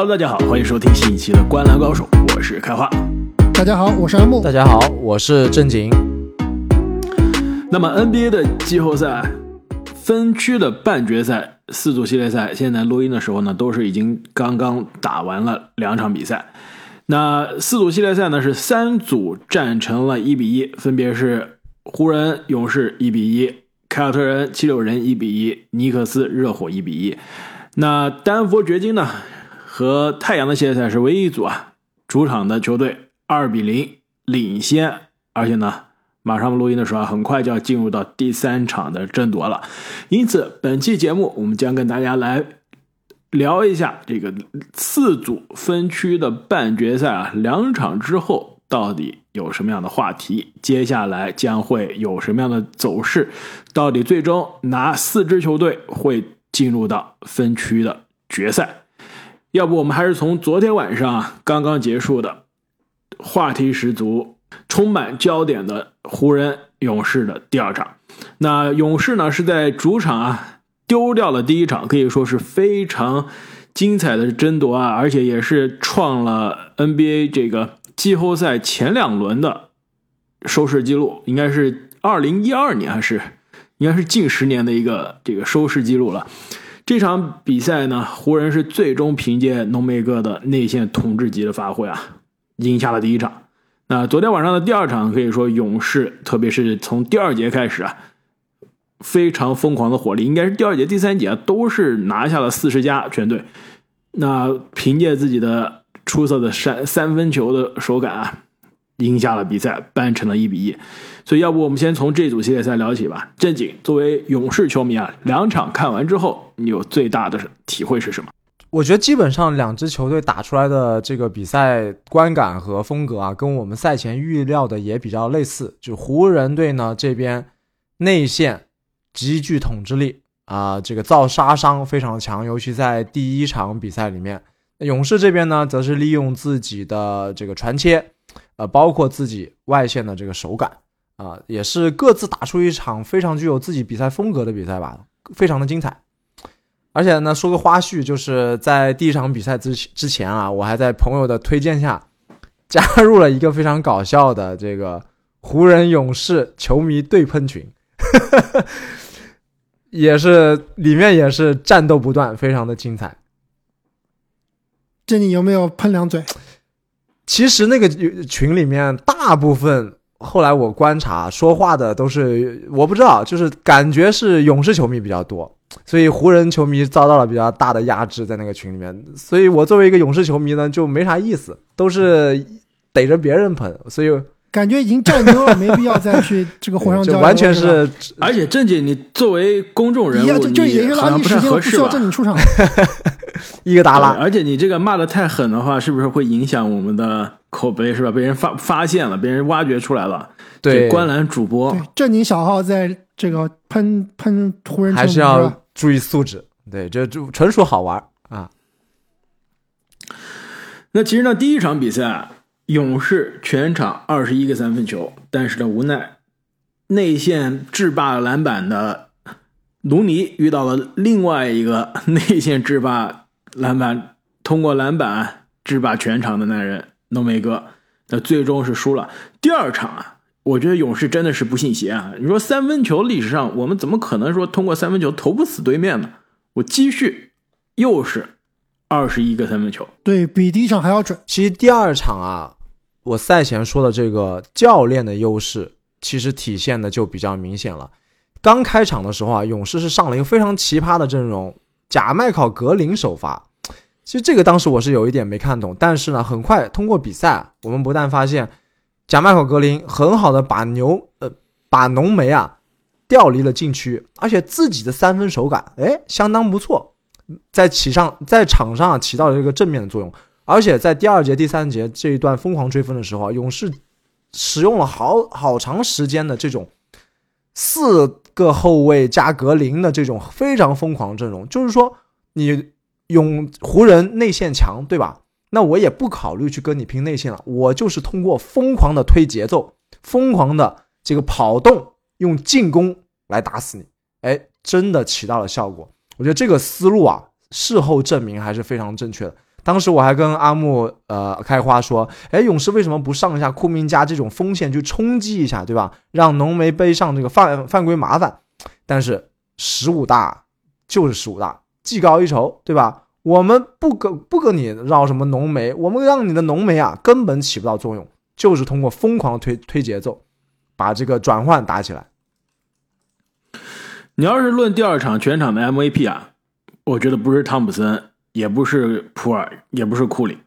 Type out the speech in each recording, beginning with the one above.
Hello，大家好，欢迎收听新一期的《观篮高手》，我是开花。大家好，我是安木。大家好，我是正经。那么 NBA 的季后赛分区的半决赛四组系列赛，现在录音的时候呢，都是已经刚刚打完了两场比赛。那四组系列赛呢，是三组战成了一比一，分别是湖人、勇士一比一，凯尔特人、七六人一比一，尼克斯、热火一比一。那丹佛掘金呢和太阳的系列赛是唯一一组啊，主场的球队二比零领先，而且呢，马上录音的时候啊，很快就要进入到第三场的争夺了。因此，本期节目我们将跟大家来聊一下这个四组分区的半决赛啊，两场之后到底有什么样的话题？接下来将会有什么样的走势？到底最终哪四支球队会进入到分区的决赛？要不我们还是从昨天晚上刚刚结束的话题十足、充满焦点的湖人勇士的第二场。那勇士呢是在主场啊丢掉了第一场，可以说是非常精彩的争夺啊，而且也是创了 NBA 这个季后赛前两轮的收视记录，应该是二零一二年还是应该是近十年的一个这个收视记录了。这场比赛呢，湖人是最终凭借浓眉哥的内线统治级的发挥啊，赢下了第一场。那昨天晚上的第二场，可以说勇士，特别是从第二节开始啊，非常疯狂的火力，应该是第二节、第三节啊，都是拿下了四十加全队。那凭借自己的出色的三三分球的手感啊，赢下了比赛，扳成了一比一。所以，要不我们先从这组系列赛聊起吧。正经，作为勇士球迷啊，两场看完之后，你有最大的体会是什么？我觉得基本上两支球队打出来的这个比赛观感和风格啊，跟我们赛前预料的也比较类似。就湖人队呢这边内线极具统治力啊，这个造杀伤非常强，尤其在第一场比赛里面。勇士这边呢，则是利用自己的这个传切，呃，包括自己外线的这个手感。啊，也是各自打出一场非常具有自己比赛风格的比赛吧，非常的精彩。而且呢，说个花絮，就是在第一场比赛之之前啊，我还在朋友的推荐下加入了一个非常搞笑的这个湖人勇士球迷对喷群，也是里面也是战斗不断，非常的精彩。这你有没有喷两嘴？其实那个群里面大部分。后来我观察说话的都是我不知道，就是感觉是勇士球迷比较多，所以湖人球迷遭到了比较大的压制在那个群里面。所以我作为一个勇士球迷呢，就没啥意思，都是逮着别人喷，所以感觉已经占优了，没必要再去这个火上 浇油。完全是，而且正经，你作为公众人物，就也是好像不太合适吧？正经出场，一个打拉。而且你这个骂的太狠的话，是不是会影响我们的？口碑是吧？被人发发现了，被人挖掘出来了。对，观澜主播，正经小号在这个喷喷湖人，还是要注意素质。对，这就纯属好玩啊。那其实呢，第一场比赛，勇士全场二十一个三分球，但是呢，无奈内线制霸篮板的卢尼遇到了另外一个内线制霸篮板，通过篮板制霸全场的男人。浓眉哥，那最终是输了。第二场啊，我觉得勇士真的是不信邪啊！你说三分球历史上，我们怎么可能说通过三分球投不死对面呢？我继续，又是二十一个三分球，对比第一场还要准。其实第二场啊，我赛前说的这个教练的优势，其实体现的就比较明显了。刚开场的时候啊，勇士是上了一个非常奇葩的阵容，贾麦考格林首发。其实这个当时我是有一点没看懂，但是呢，很快通过比赛，我们不但发现贾麦考格林很好的把牛呃把浓眉啊调离了禁区，而且自己的三分手感哎相当不错，在起上在场上啊起到了一个正面的作用，而且在第二节第三节这一段疯狂追分的时候啊，勇士使用了好好长时间的这种四个后卫加格林的这种非常疯狂阵容，就是说你。用湖人内线强，对吧？那我也不考虑去跟你拼内线了，我就是通过疯狂的推节奏，疯狂的这个跑动，用进攻来打死你。哎，真的起到了效果。我觉得这个思路啊，事后证明还是非常正确的。当时我还跟阿木呃开花说，哎，勇士为什么不上一下库明加这种锋线去冲击一下，对吧？让浓眉背上这个犯犯规麻烦。但是十五大就是十五大，技高一筹，对吧？我们不跟不跟你绕什么浓眉，我们让你的浓眉啊根本起不到作用，就是通过疯狂推推节奏，把这个转换打起来。你要是论第二场全场的 MVP 啊，我觉得不是汤普森，也不是普尔，也不是库里，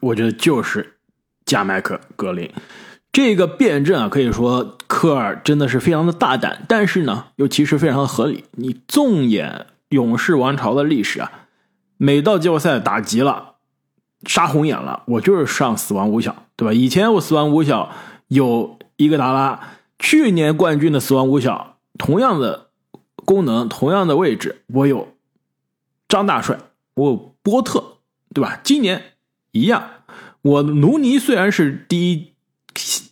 我觉得就是加麦克格林。这个辩证啊，可以说科尔真的是非常的大胆，但是呢，又其实非常的合理。你纵眼勇士王朝的历史啊，每到季后赛打急了，杀红眼了，我就是上死亡五小，对吧？以前我死亡五小有伊戈达拉，去年冠军的死亡五小，同样的功能，同样的位置，我有张大帅，我有波特，对吧？今年一样，我卢尼虽然是第一。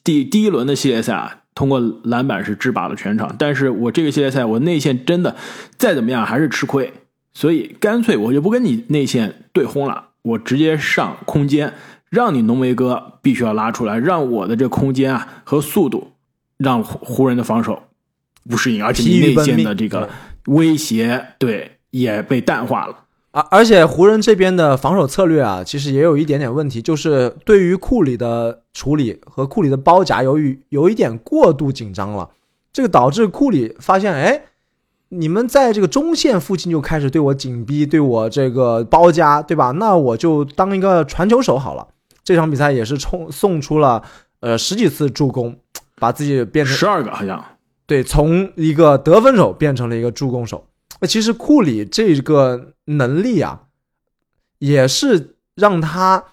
第第一轮的系列赛啊，通过篮板是制霸了全场，但是我这个系列赛我内线真的再怎么样还是吃亏，所以干脆我就不跟你内线对轰了，我直接上空间，让你浓眉哥必须要拉出来，让我的这空间啊和速度让湖人的防守不适应，而且你内线的这个威胁对也被淡化了。而而且湖人这边的防守策略啊，其实也有一点点问题，就是对于库里的处理和库里的包夹，由于有一点过度紧张了，这个导致库里发现，哎，你们在这个中线附近就开始对我紧逼，对我这个包夹，对吧？那我就当一个传球手好了。这场比赛也是冲送出了呃十几次助攻，把自己变成十二个好像，对，从一个得分手变成了一个助攻手。那其实库里这个能力啊，也是让他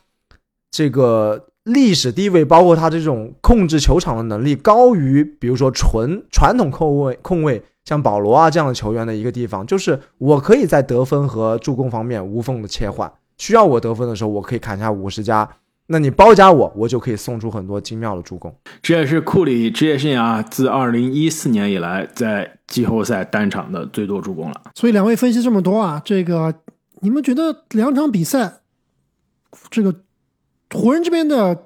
这个历史地位，包括他这种控制球场的能力，高于比如说纯传统控卫控卫像保罗啊这样的球员的一个地方，就是我可以在得分和助攻方面无缝的切换，需要我得分的时候，我可以砍下五十加。那你包夹我，我就可以送出很多精妙的助攻。这也是库里职业生涯自二零一四年以来在季后赛单场的最多助攻了。所以两位分析这么多啊，这个你们觉得两场比赛，这个湖人这边的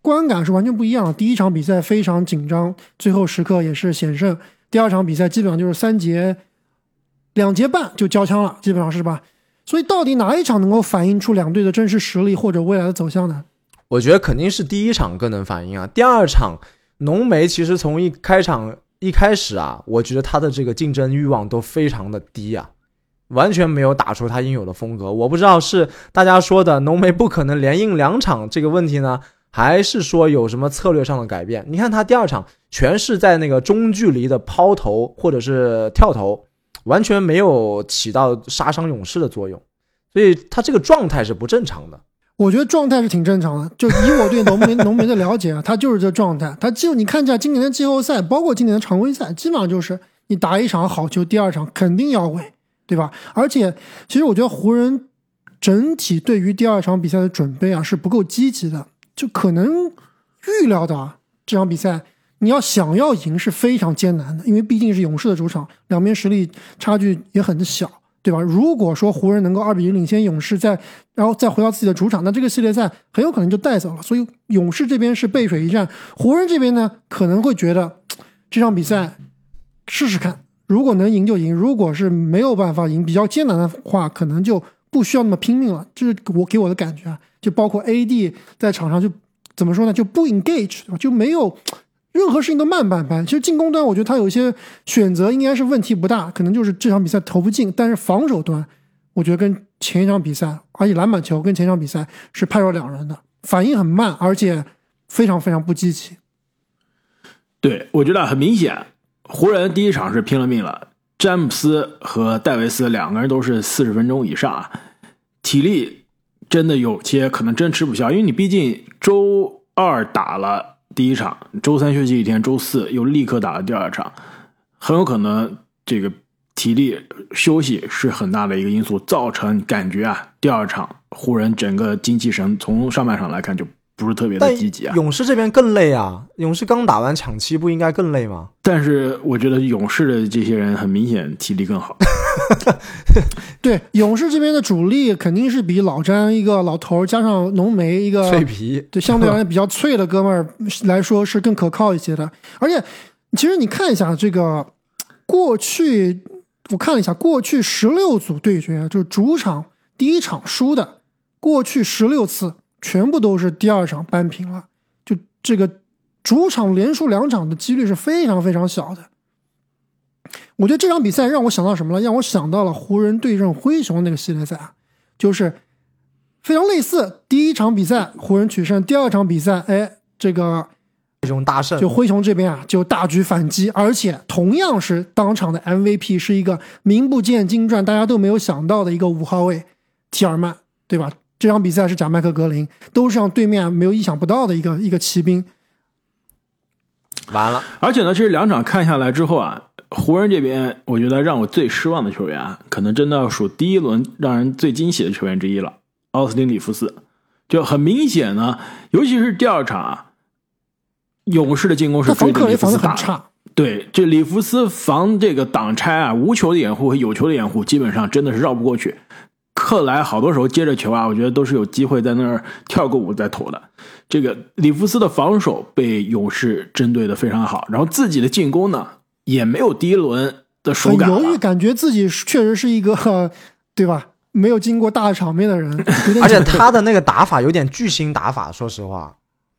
观感是完全不一样的。第一场比赛非常紧张，最后时刻也是险胜；第二场比赛基本上就是三节、两节半就交枪了，基本上是吧？所以，到底哪一场能够反映出两队的真实实力或者未来的走向呢？我觉得肯定是第一场更能反映啊。第二场，浓眉其实从一开场一开始啊，我觉得他的这个竞争欲望都非常的低啊，完全没有打出他应有的风格。我不知道是大家说的浓眉不可能连赢两场这个问题呢，还是说有什么策略上的改变？你看他第二场全是在那个中距离的抛投或者是跳投。完全没有起到杀伤勇士的作用，所以他这个状态是不正常的。我觉得状态是挺正常的，就以我对农民 农民的了解啊，他就是这状态。他就你看一下今年的季后赛，包括今年的常规赛，基本上就是你打一场好球，第二场肯定要毁，对吧？而且其实我觉得湖人整体对于第二场比赛的准备啊是不够积极的，就可能预料到这场比赛。你要想要赢是非常艰难的，因为毕竟是勇士的主场，两边实力差距也很小，对吧？如果说湖人能够二比零领先勇士，再然后再回到自己的主场，那这个系列赛很有可能就带走了。所以勇士这边是背水一战，湖人这边呢可能会觉得这场比赛试试看，如果能赢就赢，如果是没有办法赢，比较艰难的话，可能就不需要那么拼命了。这是我给我的感觉啊，就包括 AD 在场上就怎么说呢，就不 engage，就没有。任何事情都慢半拍。其实进攻端，我觉得他有一些选择应该是问题不大，可能就是这场比赛投不进。但是防守端，我觉得跟前一场比赛，而且篮板球跟前一场比赛是判若两人的，反应很慢，而且非常非常不积极。对，我觉得很明显，湖人第一场是拼了命了，詹姆斯和戴维斯两个人都是四十分钟以上啊，体力真的有些可能真吃不消，因为你毕竟周二打了。第一场，周三休息一天，周四又立刻打了第二场，很有可能这个体力休息是很大的一个因素，造成感觉啊，第二场湖人整个精气神从上半场来看就不是特别的积极啊。勇士这边更累啊，勇士刚打完抢七不应该更累吗？但是我觉得勇士的这些人很明显体力更好。对，勇士这边的主力肯定是比老詹一个老头儿加上浓眉一个脆皮，对相对而言 比较脆的哥们儿来说是更可靠一些的。而且，其实你看一下这个过去，我看了一下过去十六组对决，就是主场第一场输的，过去十六次全部都是第二场扳平了，就这个主场连输两场的几率是非常非常小的。我觉得这场比赛让我想到什么了？让我想到了湖人对阵灰熊那个系列赛啊，就是非常类似。第一场比赛湖人取胜，第二场比赛，哎，这个这种大胜就灰熊这边啊就大举反击，而且同样是当场的 MVP 是一个名不见经传，大家都没有想到的一个五号位提尔曼，对吧？这场比赛是贾麦克格林，都是让对面没有意想不到的一个一个骑兵。完了，而且呢，其实两场看下来之后啊，湖人这边我觉得让我最失望的球员啊，可能真的要数第一轮让人最惊喜的球员之一了，奥斯汀里弗斯。就很明显呢，尤其是第二场啊，勇士的进攻是追着克雷防里弗斯打的。的很差，对，这里弗斯防这个挡拆啊，无球的掩护和有球的掩护，基本上真的是绕不过去。克莱好多时候接着球啊，我觉得都是有机会在那儿跳个舞再投的。这个里弗斯的防守被勇士针对的非常好，然后自己的进攻呢也没有第一轮的手感犹豫，感觉自己确实是一个，对吧？没有经过大场面的人，而且他的那个打法有点巨星打法，说实话，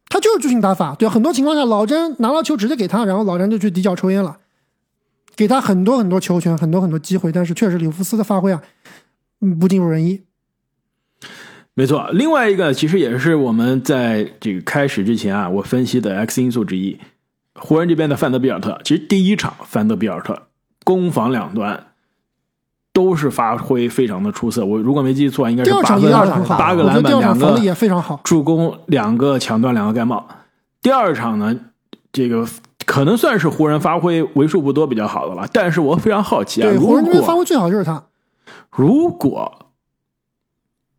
他就是巨星打法，对，很多情况下老詹拿到球直接给他，然后老詹就去底角抽烟了，给他很多很多球权，很多很多机会，但是确实里弗斯的发挥啊，嗯，不尽如人意。没错，另外一个其实也是我们在这个开始之前啊，我分析的 X 因素之一。湖人这边的范德比尔特，其实第一场范德比尔特攻防两端都是发挥非常的出色。我如果没记错，应该是八分也打得很好，八个篮板，两个也非常好。助攻，两个抢断，两个盖帽。第二场呢，这个可能算是湖人发挥为数不多比较好的了。但是我非常好奇啊，湖人这边发果挥最好就是他。如果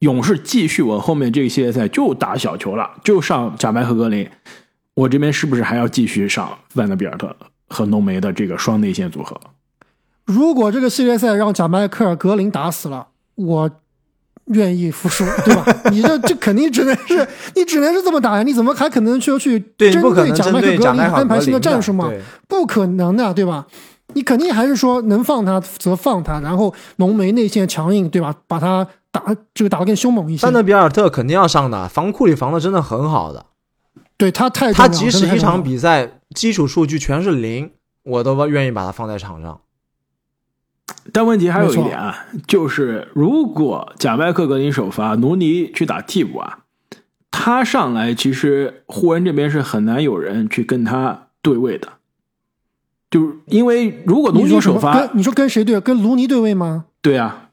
勇士继续往后面这个系列赛就打小球了，就上贾麦和格林，我这边是不是还要继续上范德比尔特和浓眉的这个双内线组合？如果这个系列赛让贾迈克尔格林打死了，我愿意服输，对吧？你这这肯定只能是你只能是这么打呀，你怎么还可能说去针不可能针贾迈克格林安排新的战术嘛？不可能的，对吧？你肯定还是说能放他则放他，然后浓眉内线强硬，对吧？把他打这个打得更凶猛一些范。德比尔特肯定要上的，防库里防的真的很好的。对他太他即使一场比赛基础数据全是零，我都愿意把他放在场上。但问题还有一点啊，就是如果贾麦克格林首发，努尼去打替补啊，他上来其实湖人这边是很难有人去跟他对位的，就是因为如果卢尼你说？首发跟，你说跟谁对？跟卢尼对位吗？对啊，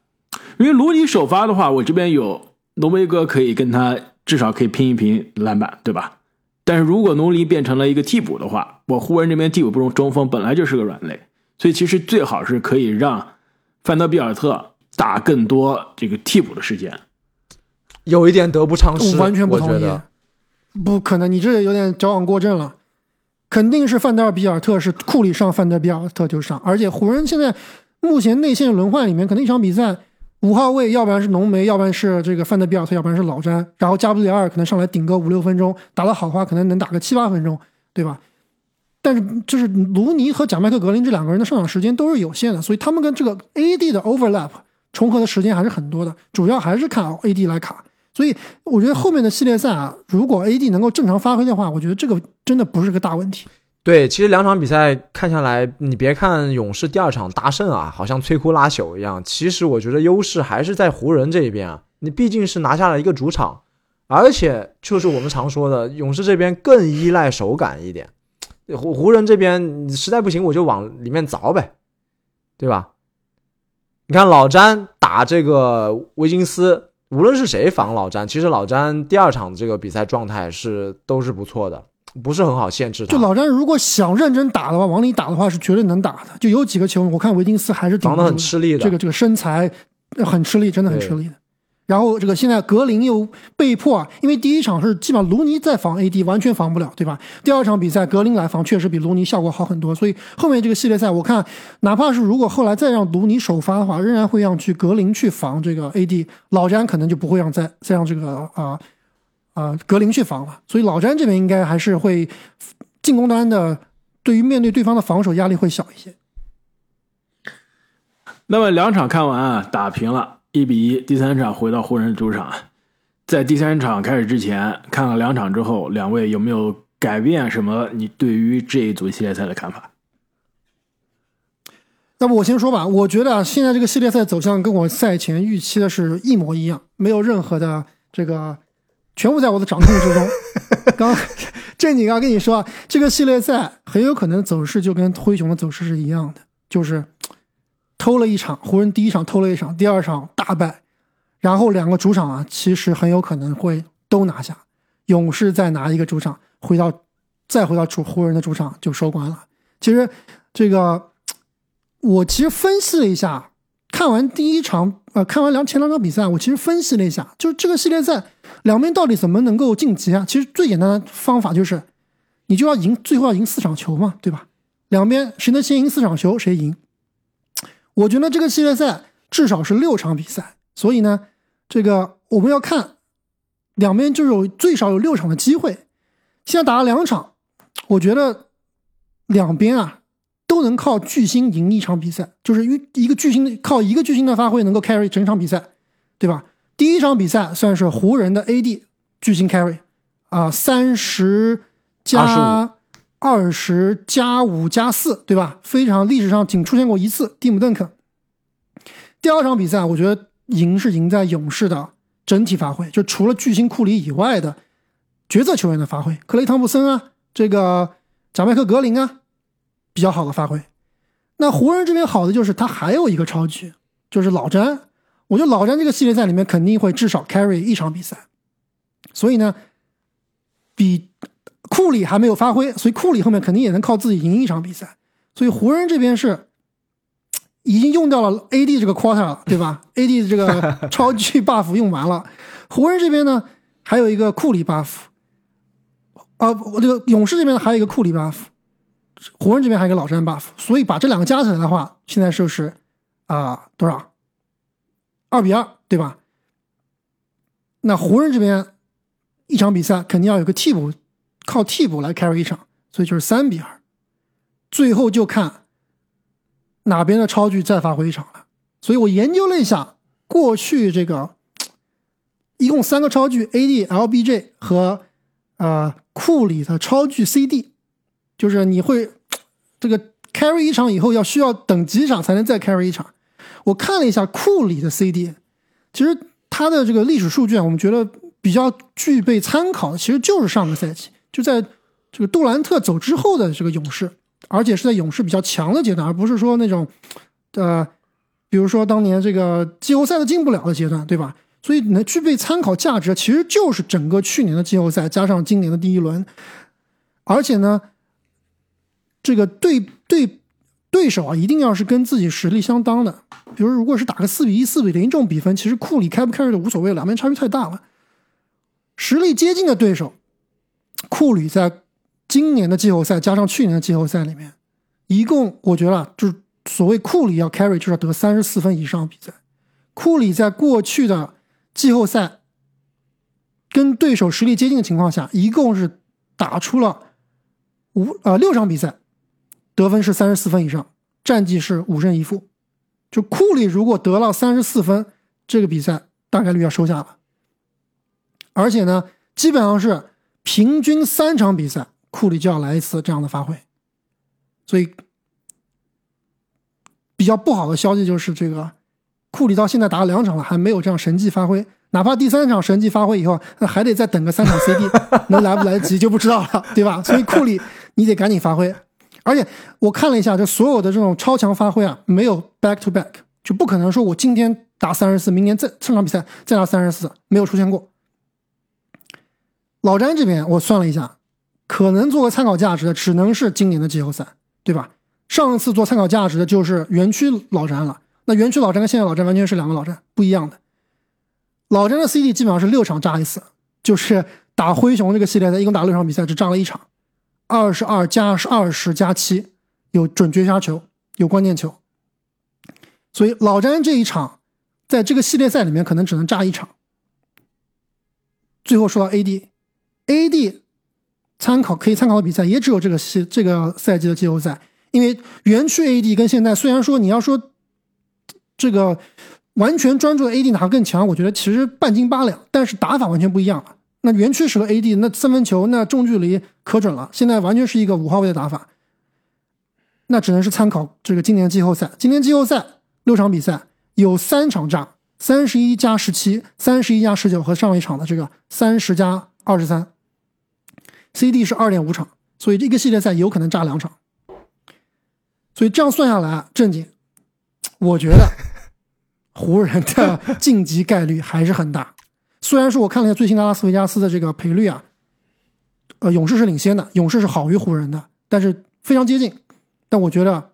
因为卢尼首发的话，我这边有浓眉哥可以跟他至少可以拼一拼篮板，对吧？但是如果卢尼变成了一个替补的话，我湖人这边替补中中锋本来就是个软肋，所以其实最好是可以让范德比尔特打更多这个替补的时间。有一点得不偿失，我完全不同意我觉得。，不可能，你这有点矫枉过正了。肯定是范德尔比尔特是库里上，范德比尔特就上，而且湖人现在目前内线轮换里面，可能一场比赛五号位要不然是浓眉，要不然是这个范德比尔特，要不然是老詹，然后加布里埃尔可能上来顶个五六分钟，打得好的话可能能打个七八分钟，对吧？但是就是卢尼和贾麦克格林这两个人的上场时间都是有限的，所以他们跟这个 AD 的 overlap 重合的时间还是很多的，主要还是看 AD 来卡。所以我觉得后面的系列赛啊，如果 AD 能够正常发挥的话，我觉得这个真的不是个大问题。对，其实两场比赛看下来，你别看勇士第二场大胜啊，好像摧枯拉朽一样。其实我觉得优势还是在湖人这一边啊，你毕竟是拿下了一个主场，而且就是我们常说的，勇士这边更依赖手感一点，湖湖人这边你实在不行我就往里面凿呗，对吧？你看老詹打这个维金斯，无论是谁防老詹，其实老詹第二场这个比赛状态是都是不错的，不是很好限制他。就老詹如果想认真打的话，往里打的话是绝对能打的。就有几个球，我看维金斯还是顶防的很吃力的这个这个身材呃很吃力，真的很吃力的。然后这个现在格林又被迫啊，因为第一场是基本上卢尼在防 AD 完全防不了，对吧？第二场比赛格林来防确实比卢尼效果好很多，所以后面这个系列赛我看，哪怕是如果后来再让卢尼首发的话，仍然会让去格林去防这个 AD，老詹可能就不会让再再让这个啊啊格林去防了，所以老詹这边应该还是会进攻端的对于面对对方的防守压力会小一些。那么两场看完啊，打平了。一比一，第三场回到湖人主场，在第三场开始之前，看了两场之后，两位有没有改变什么？你对于这一组系列赛的看法？那么我先说吧，我觉得，现在这个系列赛走向跟我赛前预期的是一模一样，没有任何的这个，全部在我的掌控之中。刚正经要跟你说，这个系列赛很有可能走势就跟灰熊的走势是一样的，就是。偷了一场，湖人第一场偷了一场，第二场大败，然后两个主场啊，其实很有可能会都拿下。勇士再拿一个主场，回到再回到主湖人的主场就收官了。其实这个我其实分析了一下，看完第一场呃，看完两前两场比赛，我其实分析了一下，就这个系列赛两边到底怎么能够晋级啊？其实最简单的方法就是，你就要赢，最后要赢四场球嘛，对吧？两边谁能先赢四场球，谁赢。我觉得这个系列赛至少是六场比赛，所以呢，这个我们要看两边就有最少有六场的机会。现在打了两场，我觉得两边啊都能靠巨星赢一场比赛，就是一一个巨星靠一个巨星的发挥能够 carry 整场比赛，对吧？第一场比赛算是湖人的 AD 巨星 carry 啊，三十加。二十加五加四，对吧？非常历史上仅出现过一次，蒂姆·邓肯。第二场比赛，我觉得赢是赢在勇士的整体发挥，就除了巨星库里以外的角色球员的发挥，克雷·汤普森啊，这个贾麦克·格林啊，比较好的发挥。那湖人这边好的就是他还有一个超巨，就是老詹。我觉得老詹这个系列赛里面肯定会至少 carry 一场比赛，所以呢，比。库里还没有发挥，所以库里后面肯定也能靠自己赢一场比赛。所以湖人这边是 已经用掉了 AD 这个 quarter 了，对吧？AD 的这个超巨 buff 用完了。湖人这边呢还有一个库里 buff，啊，我这个勇士这边还有一个库里 buff，湖人这边还有一个老詹 buff。所以把这两个加起来的话，现在就是啊多少？二比二，对吧？那湖人这边一场比赛肯定要有个替补。靠替补来 carry 一场，所以就是三比二，最后就看哪边的超巨再发挥一场了。所以我研究了一下，过去这个一共三个超巨 AD、LBJ 和呃库里的超巨 CD，就是你会这个 carry 一场以后要需要等几场才能再 carry 一场。我看了一下库里的 CD，其实他的这个历史数据啊，我们觉得比较具备参考的，其实就是上个赛季。就在这个杜兰特走之后的这个勇士，而且是在勇士比较强的阶段，而不是说那种，呃，比如说当年这个季后赛都进不了的阶段，对吧？所以能具备参考价值，其实就是整个去年的季后赛加上今年的第一轮，而且呢，这个对对对手啊，一定要是跟自己实力相当的，比如如果是打个四比一、四比零这种比分，其实库里开不开的无所谓，两边差距太大了，实力接近的对手。库里在今年的季后赛加上去年的季后赛里面，一共我觉得就是所谓库里要 carry 就是得三十四分以上比赛。库里在过去的季后赛跟对手实力接近的情况下，一共是打出了五呃六场比赛，得分是三十四分以上，战绩是五胜一负。就库里如果得了三十四分，这个比赛大概率要收下了。而且呢，基本上是。平均三场比赛，库里就要来一次这样的发挥，所以比较不好的消息就是这个库里到现在打了两场了，还没有这样神迹发挥。哪怕第三场神迹发挥以后，那还得再等个三场 CD，能来不来得及就不知道了，对吧？所以库里你得赶紧发挥。而且我看了一下，这所有的这种超强发挥啊，没有 back to back，就不可能说我今天打三十四，明年再这场比赛再打三十四，没有出现过。老詹这边我算了一下，可能做个参考价值的只能是今年的季后赛，对吧？上次做参考价值的就是园区老詹了。那园区老詹跟现在老詹完全是两个老詹，不一样的。老詹的 CD 基本上是六场炸一次，就是打灰熊这个系列赛，一共打六场比赛，只炸了一场，二十二加二十加七，有准绝杀球，有关键球。所以老詹这一场，在这个系列赛里面可能只能炸一场。最后说到 AD AD 参考可以参考的比赛也只有这个系这个赛季的季后赛，因为园区 AD 跟现在虽然说你要说这个完全专注的 AD 哪个更强，我觉得其实半斤八两，但是打法完全不一样了。那园区是个 AD 那三分球那中距离可准了，现在完全是一个五号位的打法，那只能是参考这个今年季后赛。今年季后赛六场比赛有三场炸。三十一加十七，三十一加十九和上一场的这个三十加二十三，CD 是二点五场，所以这个系列赛有可能炸两场。所以这样算下来，正经，我觉得湖人的 晋级概率还是很大。虽然说我看了一下最新的拉斯维加斯的这个赔率啊，呃，勇士是领先的，勇士是好于湖人的，但是非常接近。但我觉得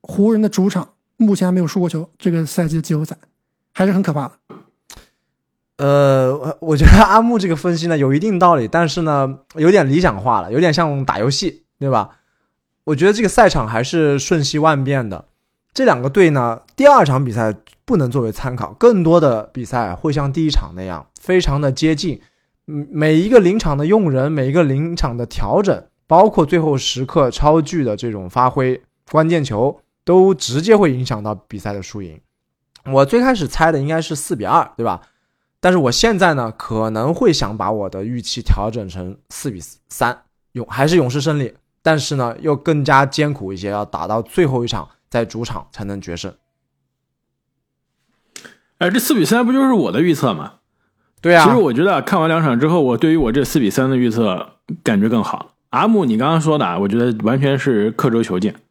湖人的主场。目前还没有输过球，这个赛季的季后赛还是很可怕的。呃，我觉得阿木这个分析呢有一定道理，但是呢有点理想化了，有点像打游戏，对吧？我觉得这个赛场还是瞬息万变的。这两个队呢，第二场比赛不能作为参考，更多的比赛会像第一场那样，非常的接近。嗯，每一个临场的用人，每一个临场的调整，包括最后时刻超巨的这种发挥，关键球。都直接会影响到比赛的输赢。我最开始猜的应该是四比二，对吧？但是我现在呢，可能会想把我的预期调整成四比三，勇还是勇士胜利。但是呢，又更加艰苦一些，要打到最后一场，在主场才能决胜。哎，这四比三不就是我的预测吗？对啊。其实我觉得看完两场之后，我对于我这四比三的预测感觉更好。阿木，你刚刚说的，我觉得完全是刻舟求剑。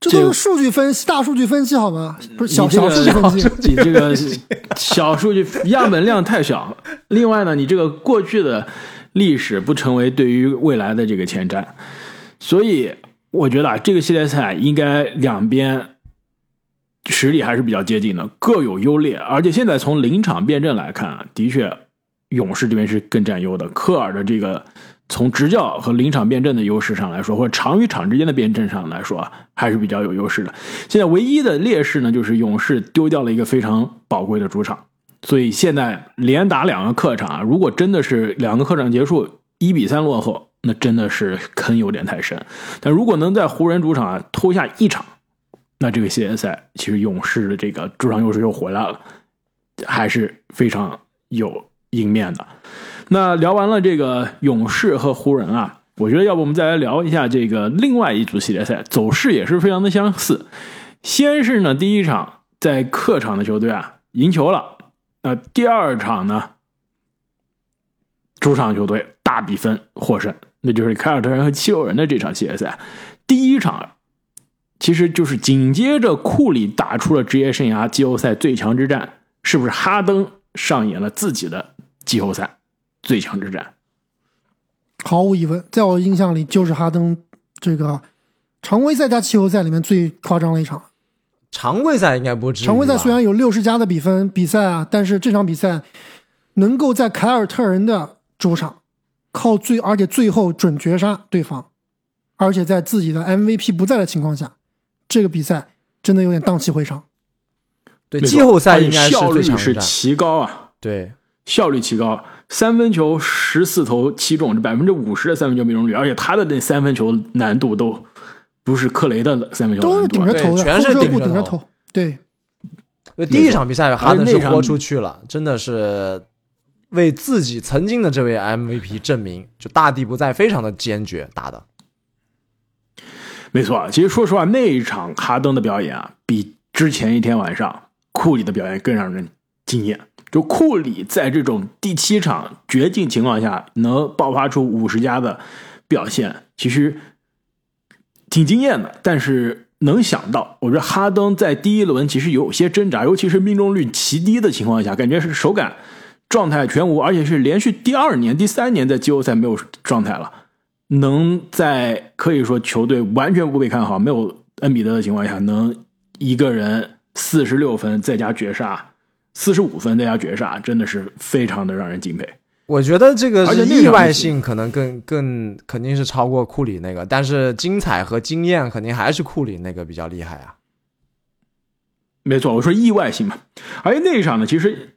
这都是数据分析，大数据分析好吗？不是小小数据分析，你这个 小数据样本量太小。另外呢，你这个过去的历史不成为对于未来的这个前瞻，所以我觉得啊，这个系列赛应该两边实力还是比较接近的，各有优劣。而且现在从临场辩证来看啊，的确勇士这边是更占优的，科尔的这个。从执教和临场辩证的优势上来说，或者场与场之间的辩证上来说，还是比较有优势的。现在唯一的劣势呢，就是勇士丢掉了一个非常宝贵的主场，所以现在连打两个客场啊，如果真的是两个客场结束一比三落后，那真的是坑有点太深。但如果能在湖人主场啊偷下一场，那这个系列赛其实勇士的这个主场优势又回来了，还是非常有赢面的。那聊完了这个勇士和湖人啊，我觉得要不我们再来聊一下这个另外一组系列赛，走势也是非常的相似。先是呢第一场在客场的球队啊赢球了，那第二场呢主场球队大比分获胜，那就是凯尔特人和七六人的这场系列赛。第一场其实就是紧接着库里打出了职业生涯季后赛最强之战，是不是哈登上演了自己的季后赛？最强之战，毫无疑问，在我印象里就是哈登这个常规赛加季后赛里面最夸张的一场。常规赛应该不止。常规赛虽然有六十加的比分比赛啊，但是这场比赛能够在凯尔特人的主场靠最，而且最后准绝杀对方，而且在自己的 MVP 不在的情况下，这个比赛真的有点荡气回肠。对，季后赛应该是效率是奇高啊。对，效率奇高。三分球十四投七中，这百分之五十的三分球命中率，而且他的那三分球难度都不是克雷的三分球，都是顶着投的，全是顶着投。对，第一场比赛哈登是豁出去了，真的是为自己曾经的这位 MVP 证明，就大地不在，非常的坚决打的。没错，其实说实话，那一场哈登的表演啊，比之前一天晚上库里的表演更让人惊艳。就库里在这种第七场绝境情况下能爆发出五十加的表现，其实挺惊艳的。但是能想到，我觉得哈登在第一轮其实有些挣扎，尤其是命中率极低的情况下，感觉是手感状态全无，而且是连续第二年、第三年在季后赛没有状态了。能在可以说球队完全不被看好、没有恩比德的情况下，能一个人四十六分再加绝杀，四十五分再加绝杀，真的是非常的让人敬佩。我觉得这个而且是意外性可能更更肯定是超过库里那个，但是精彩和经验肯定还是库里那个比较厉害啊。没错，我说意外性嘛。而且那一场呢，其实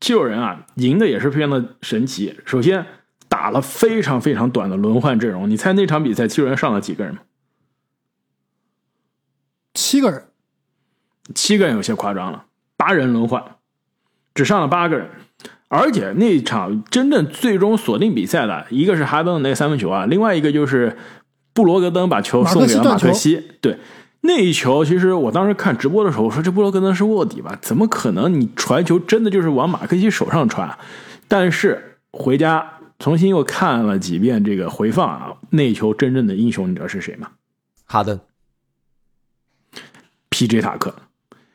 七六人啊赢的也是非常的神奇。首先打了非常非常短的轮换阵容，你猜那场比赛七六人上了几个人吗？七个人，七个人有些夸张了，八人轮换，只上了八个人。而且那场真正最终锁定比赛的一个是哈登的那三分球啊，另外一个就是布罗格登把球送给了马马克西克西。对，那一球其实我当时看直播的时候，我说这布罗格登是卧底吧？怎么可能？你传球真的就是往马克西手上传？但是回家重新又看了几遍这个回放啊，那一球真正的英雄你知道是谁吗？哈登，P.J. 塔克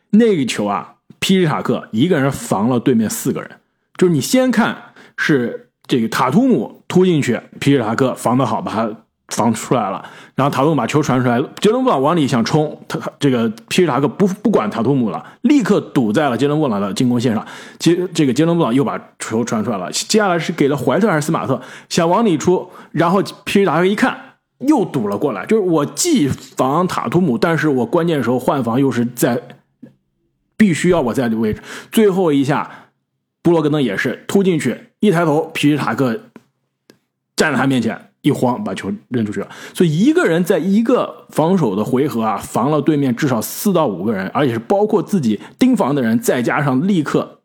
那个球啊，P.J. 塔克一个人防了对面四个人，就是你先看是这个塔图姆突进去，P.J. 塔克防得好，把他防出来了，然后塔图姆把球传出来，杰伦布朗往里想冲，他这个 P.J. 塔克不不管塔图姆了，立刻堵在了杰伦布朗的进攻线上，杰这个杰伦布朗又把球传出来了，接下来是给了怀特还是斯马特，想往里出，然后 P.J. 塔克一看。又堵了过来，就是我既防塔图姆，但是我关键时候换防又是在必须要我在这个位置。最后一下，布洛格登也是突进去，一抬头，皮什塔克站在他面前，一晃把球扔出去了。所以一个人在一个防守的回合啊，防了对面至少四到五个人，而且是包括自己盯防的人，再加上立刻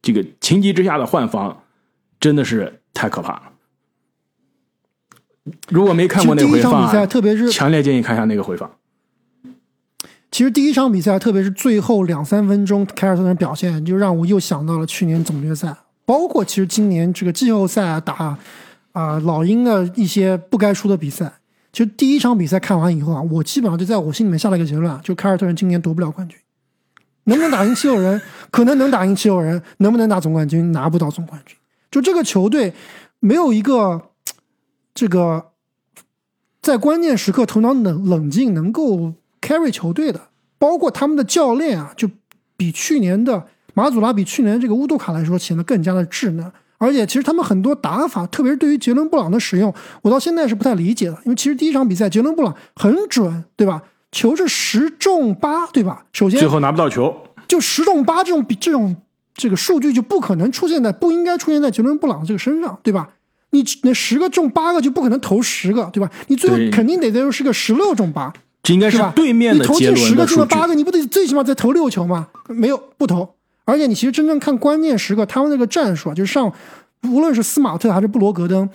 这个情急之下的换防，真的是太可怕了。如果没看过那个回放、啊，特别是强烈建议看一下那个回放。其实第一场比赛，特别是最后两三分钟凯尔特人表现，就让我又想到了去年总决赛，包括其实今年这个季后赛打啊、老鹰的一些不该输的比赛。其实第一场比赛看完以后啊，我基本上就在我心里面下了一个结论，就凯尔特人今年夺不了冠军。能不能打赢七六人？可能能打赢七六人，能不能拿总冠军？拿不到总冠军。就这个球队没有一个这个在关键时刻头脑冷冷静，能够 carry 球队的，包括他们的教练啊，就比去年的马祖拉比去年这个乌杜卡来说显得更加的稚嫩。而且，其实他们很多打法，特别是对于杰伦布朗的使用，我到现在是不太理解的。因为其实第一场比赛，杰伦布朗很准，对吧？球是十中八，对吧？首先最后拿不到球，就十中八这种比这种这个数据就不可能出现在不应该出现在杰伦布朗这个身上，对吧？你那十个中八个就不可能投十个，对吧？你最后肯定得得是个十六中八，这应该是吧？对面你投的杰进十个中伦的数据。了八个，你不得最起码再投六球吗？没有，不投。而且你其实真正看关键时刻，他们那个战术啊，就是上无论是斯马特还是布罗格登，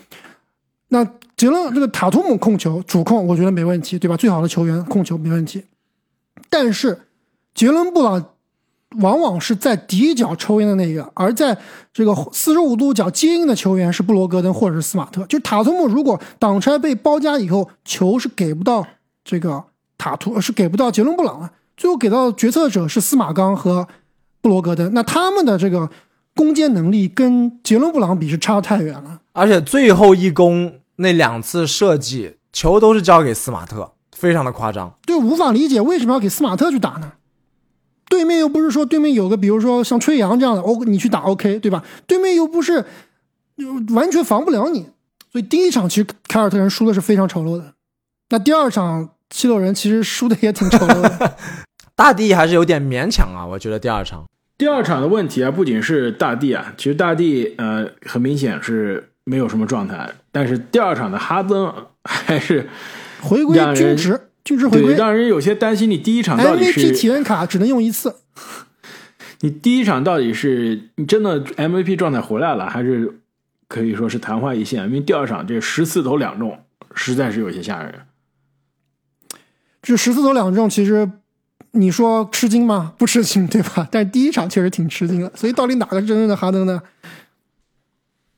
那杰伦这个塔图姆控球主控，我觉得没问题，对吧？最好的球员控球没问题。但是杰伦布朗往往是在底角抽烟的那个，而在这个四十五度角接应的球员是布罗格登或者是斯马特。就塔图姆如果挡拆被包夹以后，球是给不到这个塔图，是给不到杰伦布朗了，最后给到决策者是司马刚和布罗格登。那他们的这个攻坚能力跟杰伦布朗比是差太远了。而且最后一攻那两次设计球都是交给斯马特，非常的夸张。对，无法理解为什么要给斯马特去打呢？对面又不是说对面有个，比如说像吹杨这样的，，O，你去打 OK，对吧？对面又不是就完全防不了你，所以第一场其实凯尔特人输的是非常丑陋的。那第二场七六人其实输的也挺丑陋的，大帝还是有点勉强啊，我觉得第二场。第二场的问题啊，不仅是大帝啊，其实大帝呃很明显是没有什么状态，但是第二场的哈登还是回归均值，均值回对归。让人有些担心。你第一场到底 MVP 体验卡只能用一次，你第一场到底是你真的 MVP 状态回来了，还是可以说是昙花一现？因为第二场这十四投两中，实在是有些吓人。这十四投两中，其实你说吃惊吗？不吃惊，对吧？但第一场确实挺吃惊的，所以到底哪个是真正的哈登呢？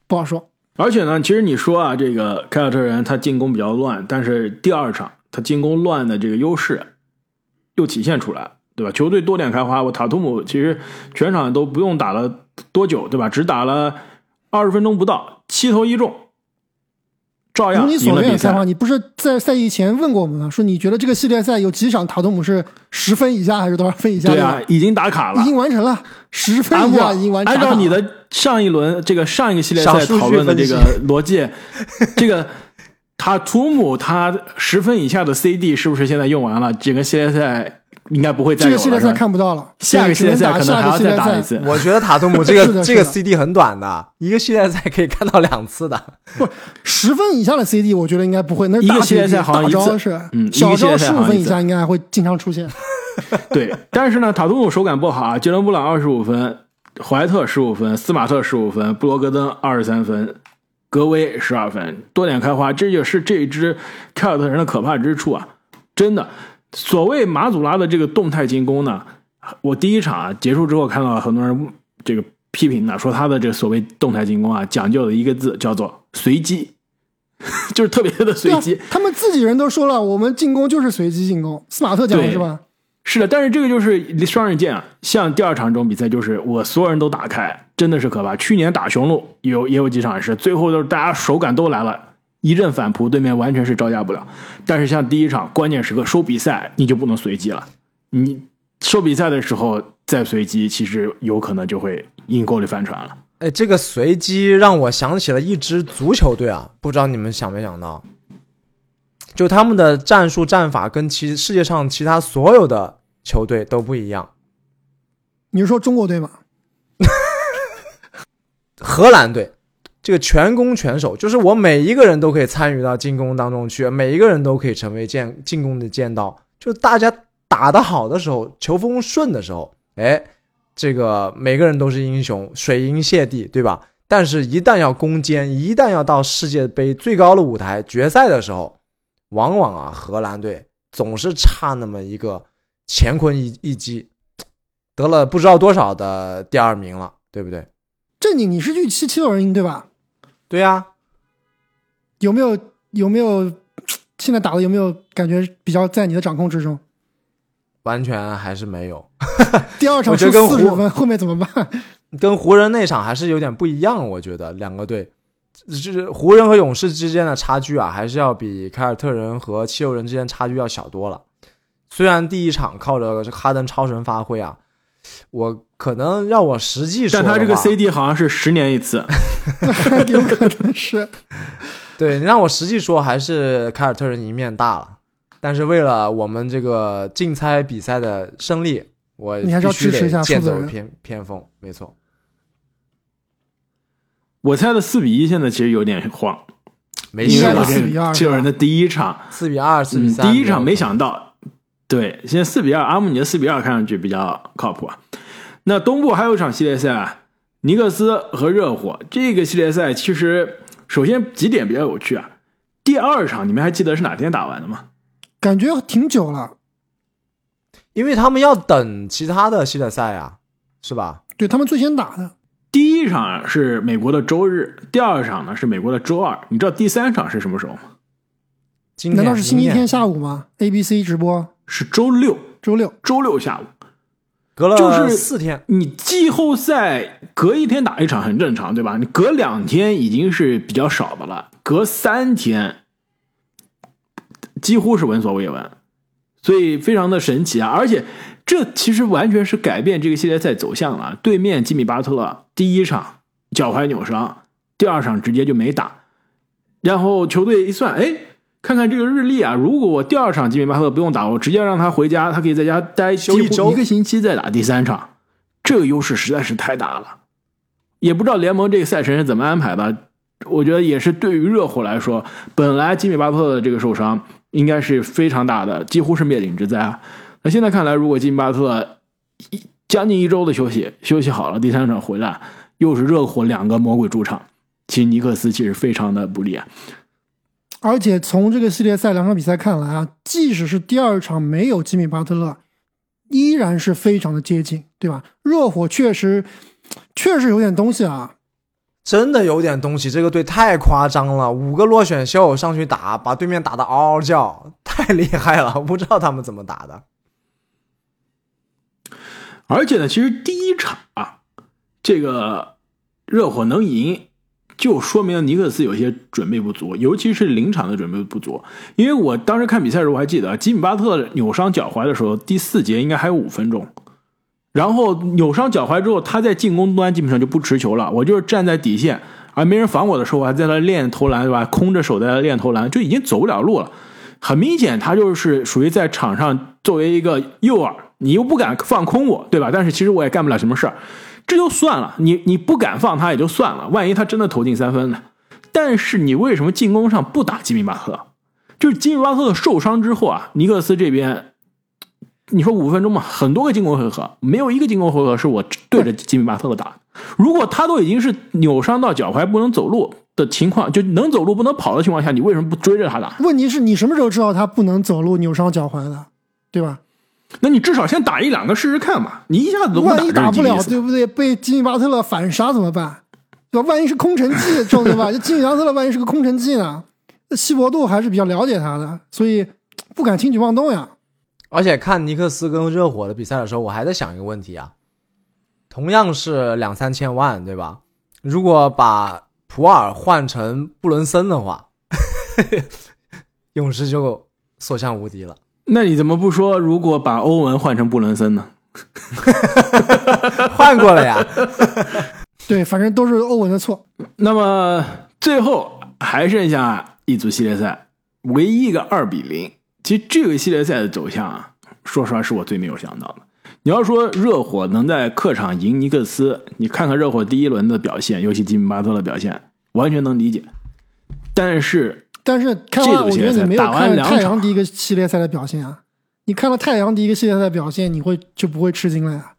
不好说。而且呢，其实你说啊，这个凯尔特人他进攻比较乱，但是第二场他进攻乱的这个优势又体现出来，对吧？球队多点开花，我塔图姆其实全场都不用打了多久，对吧？只打了二十分钟不到，七投一中，照样如你所赢了比赛愿的采访，。你不是在赛季前问过我们吗？说你觉得这个系列赛有几场塔图姆是十分以下还是多少分以下？对啊，已经打卡了已。经完成了，十分以下已经完成了。按照你的上一轮这个上一个系列赛讨论的这个 逻辑，这个塔图姆他十分以下的 CD 是不是现在用完了？整个系列赛应该不会再有了。这个系列赛看不到了，下个系列赛可能下还要个系列赛再打一次。我觉得塔图姆这个 这个 CD 很短的，一个系列赛可以看到两次的。不十分以下的 CD，我觉得应该不会。那是大一个系列赛好像一次是，嗯小系列招十五分以下应该还会经常出现。对，但是呢，塔图姆手感不好啊，杰伦布朗二十五分，怀特十五分，斯马特十五分，布罗格登二十三分，格威十二分，多点开花，这就是这一支凯尔特人的可怕之处啊！真的，所谓马祖拉的这个动态进攻呢，我第一场啊结束之后看到很多人这个批评呢，说他的这个所谓动态进攻啊，讲究的一个字叫做随机，就是特别的随机。，他们自己人都说了，我们进攻就是随机进攻。斯马特讲的是吧？是的，但是这个就是双刃剑啊。像第二场这种比赛，就是我所有人都打开，真的是可怕。去年打雄鹿有也有几场是，最后都是大家手感都来了，一阵反扑，对面完全是招架不了。但是像第一场关键时刻收比赛，你就不能随机了。你收比赛的时候再随机，其实有可能就会阴沟里翻船了。哎，这个随机让我想起了一支足球队啊，不知道你们想没想到，就他们的战术战法跟其世界上其他所有的球队都不一样。你是说中国队吗？荷兰队这个全攻全守，就是我每一个人都可以参与到进攻当中去，每一个人都可以成为剑进攻的剑道。就大家打得好的时候，球风顺的时候，哎，这个每个人都是英雄，水银泻地，对吧？但是，一旦要攻坚，一旦要到世界杯最高的舞台决赛的时候，往往啊，荷兰队总是差那么一个乾坤一一击，得了不知道多少的第二名了，对不对？正经，你是预期七六人赢对吧？对呀、有没有有没有 现在打的有没有感觉比较在你的掌控之中？完全还是没有，第二场输四十分，后面怎么办？跟湖人那场还是有点不一样。我觉得两个队，就是湖人和勇士之间的差距啊，还是要比凯尔特人和七六人之间差距要小多了。虽然第一场靠着哈登超神发挥啊，我可能让我实际说，但他这个 CD 好像是十年一次，有可能是 对你让我实际说，还是凯尔特人赢面大了。但是为了我们这个竞猜比赛的胜利，我你还是要必须支持一下得剑走偏偏锋，没错。我猜的四比一，现在其实有点慌，没事了是，4比2七六人的第一场。四比二，四比嗯，三、第一场没想到，对，现在四比二，阿姆尼的四比二看上去比较靠谱啊。那东部还有一场系列赛啊，尼克斯和热火这个系列赛，其实首先几点比较有趣啊。第二场你们还记得是哪天打完的吗？感觉挺久了。因为他们要等其他的系列赛啊，是吧？对他们最先打的，第一场是美国的周日，第二场呢是美国的周二。你知道第三场是什么时候吗？今难道是星期天下午吗？ABC 直播，是周六，周六。周六下午。隔了就是四天，你季后赛隔一天打一场很正常，对吧？你隔两天已经是比较少的了，隔三天几乎是闻所未闻，所以非常的神奇啊！而且这其实完全是改变这个系列赛走向了。对面吉米巴特勒第一场脚踝扭伤，第二场直接就没打，然后球队一算，哎。看看这个日历啊，如果我第二场吉米巴特勒不用打，我直接让他回家，他可以在家待休一周几乎一个星期再打第三场，这个优势实在是太大了。也不知道联盟这个赛程是怎么安排的，我觉得也是对于热火来说，本来吉米巴特勒的这个受伤应该是非常大的，几乎是灭顶之灾啊。那现在看来，如果吉米巴特勒一将近一周的休息，休息好了，第三场回来又是热火两个魔鬼主场，其实尼克斯其实非常的不利啊。而且从这个系列赛两场比赛看来啊，即使是第二场没有吉米巴特勒，依然是非常的接近，对吧？热火确实确实有点东西啊，真的有点东西。这个队太夸张了，五个落选秀上去打，把对面打得嗷嗷叫，太厉害了！我不知道他们怎么打的。而且呢，其实第一场啊，这个热火能赢，就说明尼克斯有些准备不足，尤其是临场的准备不足。因为我当时看比赛的时候，我还记得吉米巴特扭伤脚踝的时候，第四节应该还有五分钟，然后扭伤脚踝之后，他在进攻端基本上就不持球了，我就是站在底线，而没人防我的时候，我还在那练投篮，对吧？空着手在那练投篮，就已经走不了路了。很明显，他就是属于在场上作为一个诱饵，你又不敢放空我，对吧？但是其实我也干不了什么事儿，这就算了。你你不敢放他也就算了，万一他真的投进三分呢？但是你为什么进攻上不打吉米巴特？就是吉米巴特受伤之后啊，尼克斯这边，你说五分钟嘛，很多个进攻回合，没有一个进攻回合是我对着吉米巴特打。如果他都已经是扭伤到脚踝不能走路的情况，就能走路不能跑的情况下，你为什么不追着他打？问题是你什么时候知道他不能走路、扭伤脚踝的，对吧？那你至少先打一两个试试看嘛。你一下子都万一打不了，对不对？被吉米巴特勒反杀怎么办？对吧？万一是空城计，知道对吧？这吉米巴特勒万一是个空城计呢？那希伯杜还是比较了解他的，所以不敢轻举妄动呀。而且看尼克斯跟热火的比赛的时候，我还在想一个问题啊，同样是两三千万，对吧？如果把普尔换成布伦森的话，勇士就所向无敌了。那你怎么不说，如果把欧文换成布伦森呢？换过了呀，对，反正都是欧文的错。那么最后还剩下一组系列赛，唯一一个二比零。其实这个系列赛的走向啊，说实话是我最没有想到的。你要说热火能在客场赢尼克斯，你看看热火第一轮的表现，尤其吉米巴特的表现，完全能理解。但是但是看这完，我觉得你没有看太阳第一个系列赛的表现啊。你看了太阳第一个系列赛的表现，你会就不会吃惊了呀？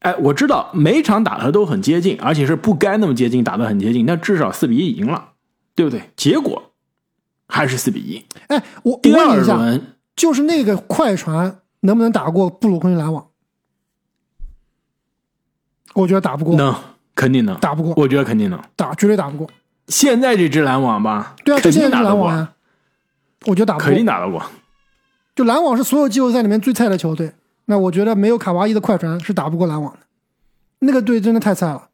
哎，我知道每一场打的都很接近，而且是不该那么接近，打的很接近，但至少四比一赢了，对不对？结果还是四比一。哎，我我第二问你一下，轮就是那个快船能不能打过布鲁克林篮网？我觉得打不过，能，肯定能，打不过，我觉得肯定能。打绝对打不过。现在这支篮网吧，对啊，就肯现在定打网，啊，我觉得打不过。肯定打得过。就篮网是所有季后赛里面最菜的球队，那我觉得没有卡哇伊的快船是打不过篮网的。那个队真的太菜了。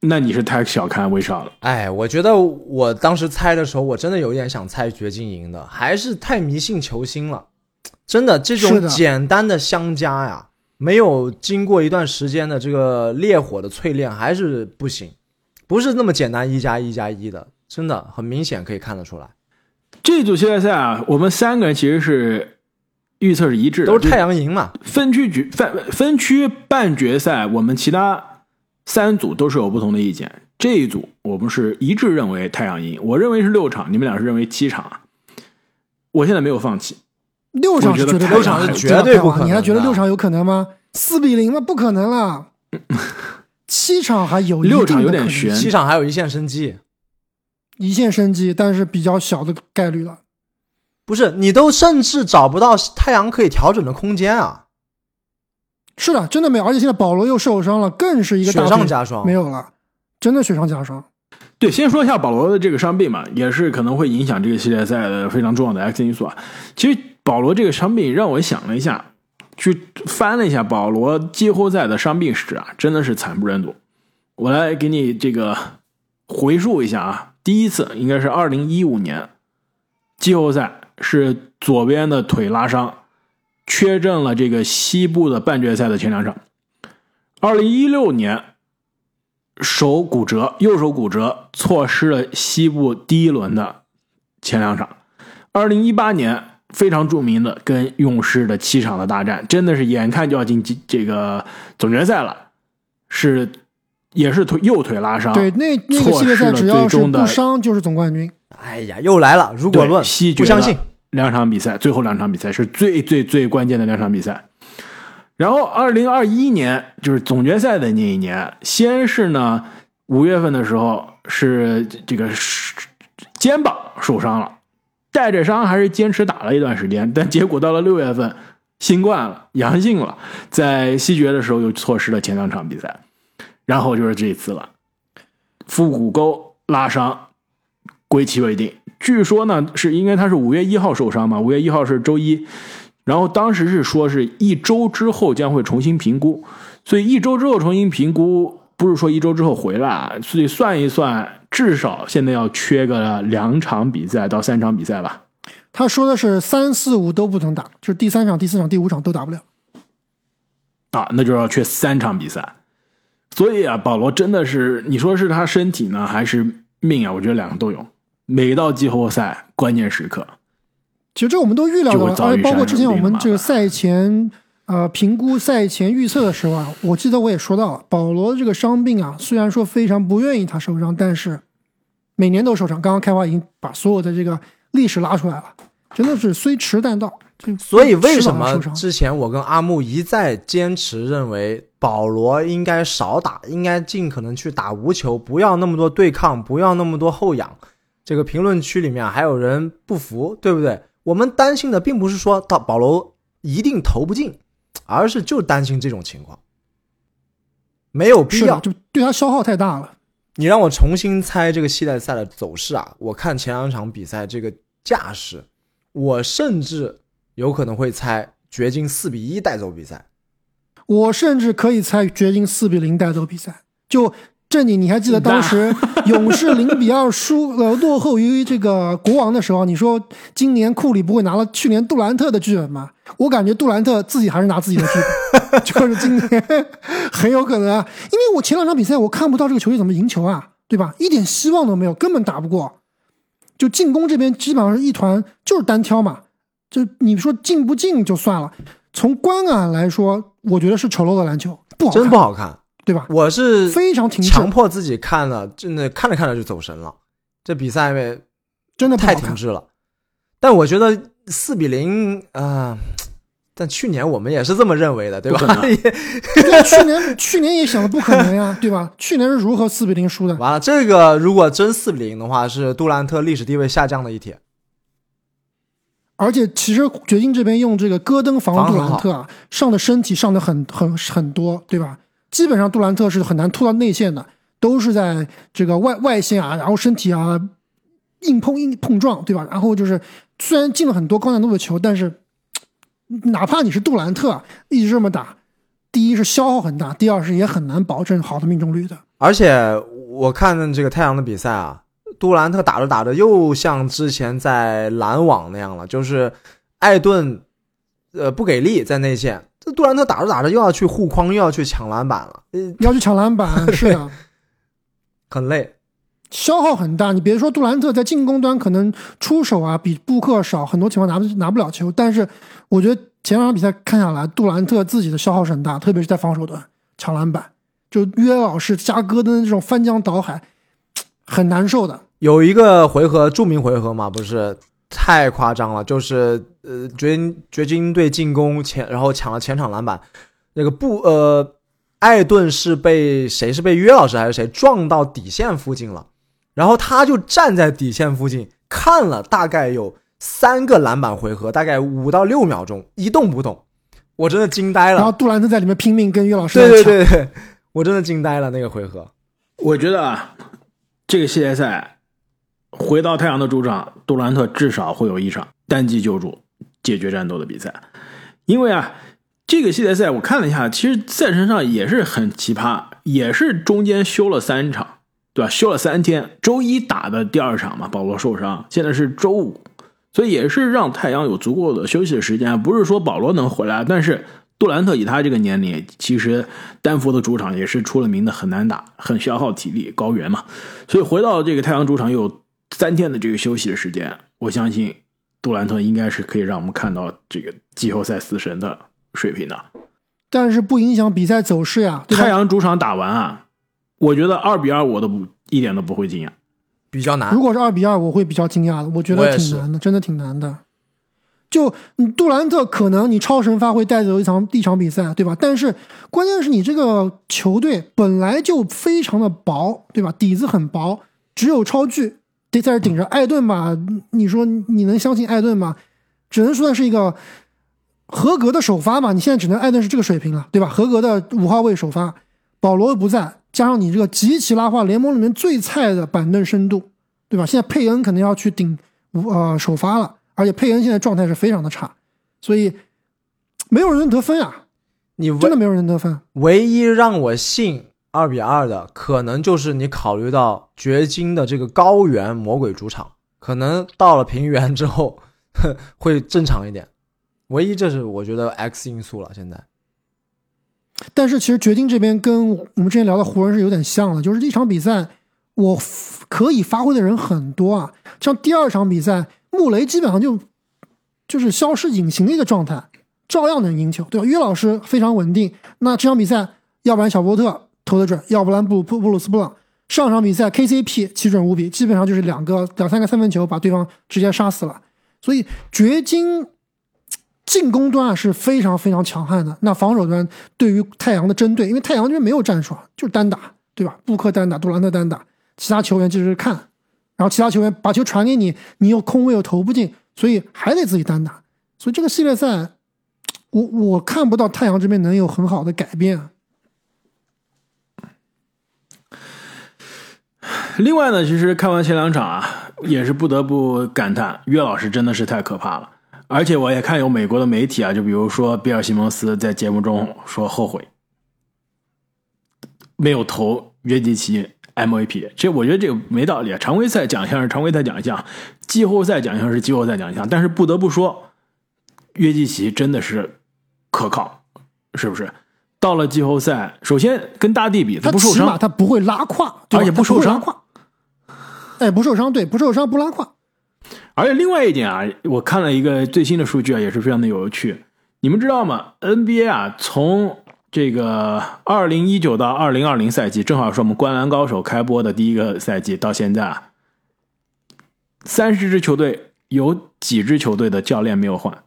那你是太小看威少了。哎，我觉得我当时猜的时候，我真的有点想猜掘金赢的，还是太迷信球星了。真的，这种简单的相加呀，没有经过一段时间的这个烈火的淬炼，还是不行，不是那么简单一加一加一的，真的很明显可以看得出来，这组系列赛啊，我们三个人其实是预测是一致的，都是太阳赢嘛。分区决分分区半决赛，我们其他三组都是有不同的意见。这一组我们是一致认为太阳赢，我认为是六场，你们俩是认为七场啊。我现在没有放弃，六场是绝对六场是不可能绝对不可能你还觉得六场有可能吗？四比零吗？不可能啦。七场还有六场有点悬七场还有一线生机，一线生机，但是比较小的概率了。不是你都甚至找不到太阳可以调整的空间啊，是的，真的没有，而且现在保罗又受伤了，更是一个雪上加霜没。有了，真的雪上加霜。对，先说一下保罗的这个伤病嘛，也是可能会影响这个系列赛的非常重要的 X 因素啊。其实保罗这个伤病让我想了一下，去翻了一下保罗季后赛的伤病史啊，真的是惨不忍睹。我来给你这个回述一下啊，第一次应该是二零一五年季后赛，是左边的腿拉伤，缺阵了这个西部的半决赛的前两场。二零一六年手骨折，右手骨折，错失了西部第一轮的前两场。二零一八年非常著名的跟勇士的七场的大战，真的是眼看就要进这这个总决赛了，是也是腿右腿拉伤，对，那那个系列赛只要是不伤就是总冠军。哎呀，又来了！如果对论，西决不相信两场比赛，最后两场比赛是最最最关键的两场比赛。然后，二零二一年就是总决赛的那一年，先是呢五月份的时候是这个是肩膀受伤了，带着伤还是坚持打了一段时间，但结果到了六月份新冠了，阳性了，在西决的时候又错失了前两场比赛，然后就是这一次了，腹股沟拉伤，归期未定。据说呢，是因为他是五月一号受伤嘛，五月一号是周一，然后当时是说是一周之后将会重新评估，所以一周之后重新评估不是说一周之后回来，所以算一算，至少现在要缺个两场比赛到三场比赛吧。他说的是三四五都不能打，就是第三场、第四场、第五场都打不了。啊，那就要缺三场比赛。所以啊，保罗真的是，你说是他身体呢，还是命啊？我觉得两个都有。每到季后赛关键时刻，其实这我们都预料到了，而且包括之前我们这个赛前呃评估、赛前预测的时候啊，我记得我也说到了，保罗的这个伤病啊，虽然说非常不愿意他受伤，但是每年都受伤。刚刚开花已经把所有的这个历史拉出来了，真的是虽迟但到。所以为什么之前我跟阿木一再坚持认为保罗应该少打，应该尽可能去打无球，不要那么多对抗，不要那么多后仰？这个评论区里面还有人不服，对不对？我们担心的并不是说到保罗一定投不进，而是就担心这种情况，没有必要，就对他消耗太大了。你让我重新猜这个系列赛的走势啊！我看前两场比赛这个架势，我甚至有可能会猜掘金四比一带走比赛，我甚至可以猜掘金四比零带走比赛，就。正经，你还记得当时勇士零比二输呃落后于这个国王的时候，你说今年库里不会拿了去年杜兰特的剧本吗？我感觉杜兰特自己还是拿自己的剧本，就是今年很有可能，啊，因为我前两场比赛我看不到这个球队怎么赢球啊，对吧？一点希望都没有，根本打不过。就进攻这边基本上是一团就是单挑嘛，就你说进不进就算了，从观感来说，我觉得是丑陋的篮球，不好看，真不好看。对吧？我是非常强迫自己看了，真的看着看着就走神了。这比赛真的太停滞了。但我觉得四比零啊，但去年我们也是这么认为的，对吧？去年去年也想的不可能呀，对吧？去年是如何四比零输的？完了，这个如果真四比零的话，是杜兰特历史地位下降的一天。而且其实掘金这边用这个戈登防杜兰特啊，上的身体上的很很很多，对吧？基本上杜兰特是很难突到内线的，都是在这个外外线啊，然后身体啊硬碰硬碰撞，对吧？然后就是虽然进了很多高难度的球，但是 哪怕你是杜兰特一直这么打，第一是消耗很大，第二是也很难保证好的命中率的。而且我看这个太阳的比赛啊，杜兰特打着打着又像之前在篮网那样了，就是艾顿呃不给力在内线。这杜兰特打着打着又要去护框，又要去抢篮板了。呃要去抢篮板，是的，很累，消耗很大。你别说杜兰特在进攻端可能出手啊比布克少，很多情况拿不拿不了球。但是我觉得前两场比赛看下来，杜兰特自己的消耗是很大，特别是在防守端抢篮板，就约老师加戈登这种翻江倒海，很难受的。有一个回合，著名回合嘛，不是？太夸张了，就是呃，掘金掘金队进攻前，然后抢了前场篮板，那个布呃，艾顿是被谁是被约老师还是谁撞到底线附近了，然后他就站在底线附近看了大概有三个篮板回合，大概五到六秒钟一动不动，我真的惊呆了。然后杜兰特在里面拼命跟约老师对对对对，我真的惊呆了那个回合。我觉得啊，这个系列赛。回到太阳的主场，杜兰特至少会有一场单击救助解决战斗的比赛，因为啊，这个系列赛我看了一下，其实赛程上也是很奇葩，也是中间休了三场，对吧？休了三天，周一打的第二场嘛，保罗受伤，现在是周五，所以也是让太阳有足够的休息的时间。不是说保罗能回来，但是杜兰特以他这个年龄，其实丹佛的主场也是出了名的很难打，很消耗体力，高原嘛，所以回到这个太阳主场又。三天的这个休息的时间，我相信杜兰特应该是可以让我们看到这个季后赛死神的水平的。但是不影响比赛走势呀。太阳主场打完啊，我觉得二比二我都不一点都不会惊讶，比较难。如果是二比二，我会比较惊讶的。我觉得挺难的，真的挺难的。就你杜兰特可能你超神发挥带走一场一场比赛，对吧？但是关键是你这个球队本来就非常的薄，对吧？底子很薄，只有超巨。在这顶着艾顿吧？你说你能相信艾顿吗？只能算是一个合格的首发嘛。你现在只能艾顿是这个水平了，对吧？合格的五号位首发，保罗又不在，加上你这个极其拉胯联盟里面最菜的板凳深度，对吧？现在佩恩肯定要去顶五呃首发了，而且佩恩现在状态是非常的差，所以没有人得分啊！你真的没有人得分。唯一让我信二比二的，可能就是你考虑到掘金的这个高原魔鬼主场，可能到了平原之后会正常一点。唯一这是我觉得 X 因素了。现在，但是其实掘金这边跟我们之前聊的湖人是有点像的，就是这场比赛我可以发挥的人很多啊。像第二场比赛，穆雷基本上就就是消失隐形的一个状态，照样能赢球，对吧？约老师非常稳定。那这场比赛，要不然小波特投的准，要不然布布布鲁斯布朗。上场比赛 KCP 奇准无比，基本上就是两个两三个三分球把对方直接杀死了。所以掘金进攻端啊是非常非常强悍的。那防守端对于太阳的针对，因为太阳这边没有战术啊，就是单打，对吧？布克单打，杜兰特单打，其他球员就是看，然后其他球员把球传给你，你又空位又投不进，所以还得自己单打。所以这个系列赛，我我看不到太阳这边能有很好的改变。另外呢，其实看完前两场啊，也是不得不感叹，约老师真的是太可怕了。而且我也看有美国的媒体啊，就比如说比尔·西蒙斯在节目中说后悔没有投约基奇 MVP。这我觉得这个没道理啊。常规赛奖项是常规赛奖项，季后赛奖项是季后赛奖项。但是不得不说，约基奇真的是可靠，是不是？到了季后赛，首先跟大帝比，他不受伤，他不会拉胯，而且不受伤。哎，不受伤，对，不受伤不拉胯。而且另外一点啊，我看了一个最新的数据啊，也是非常的有趣。你们知道吗？NBA 啊，从这个二零一九到二零二零赛季，正好是我们《灌篮高手》开播的第一个赛季，到现在啊，三十支球队有几支球队的教练没有换？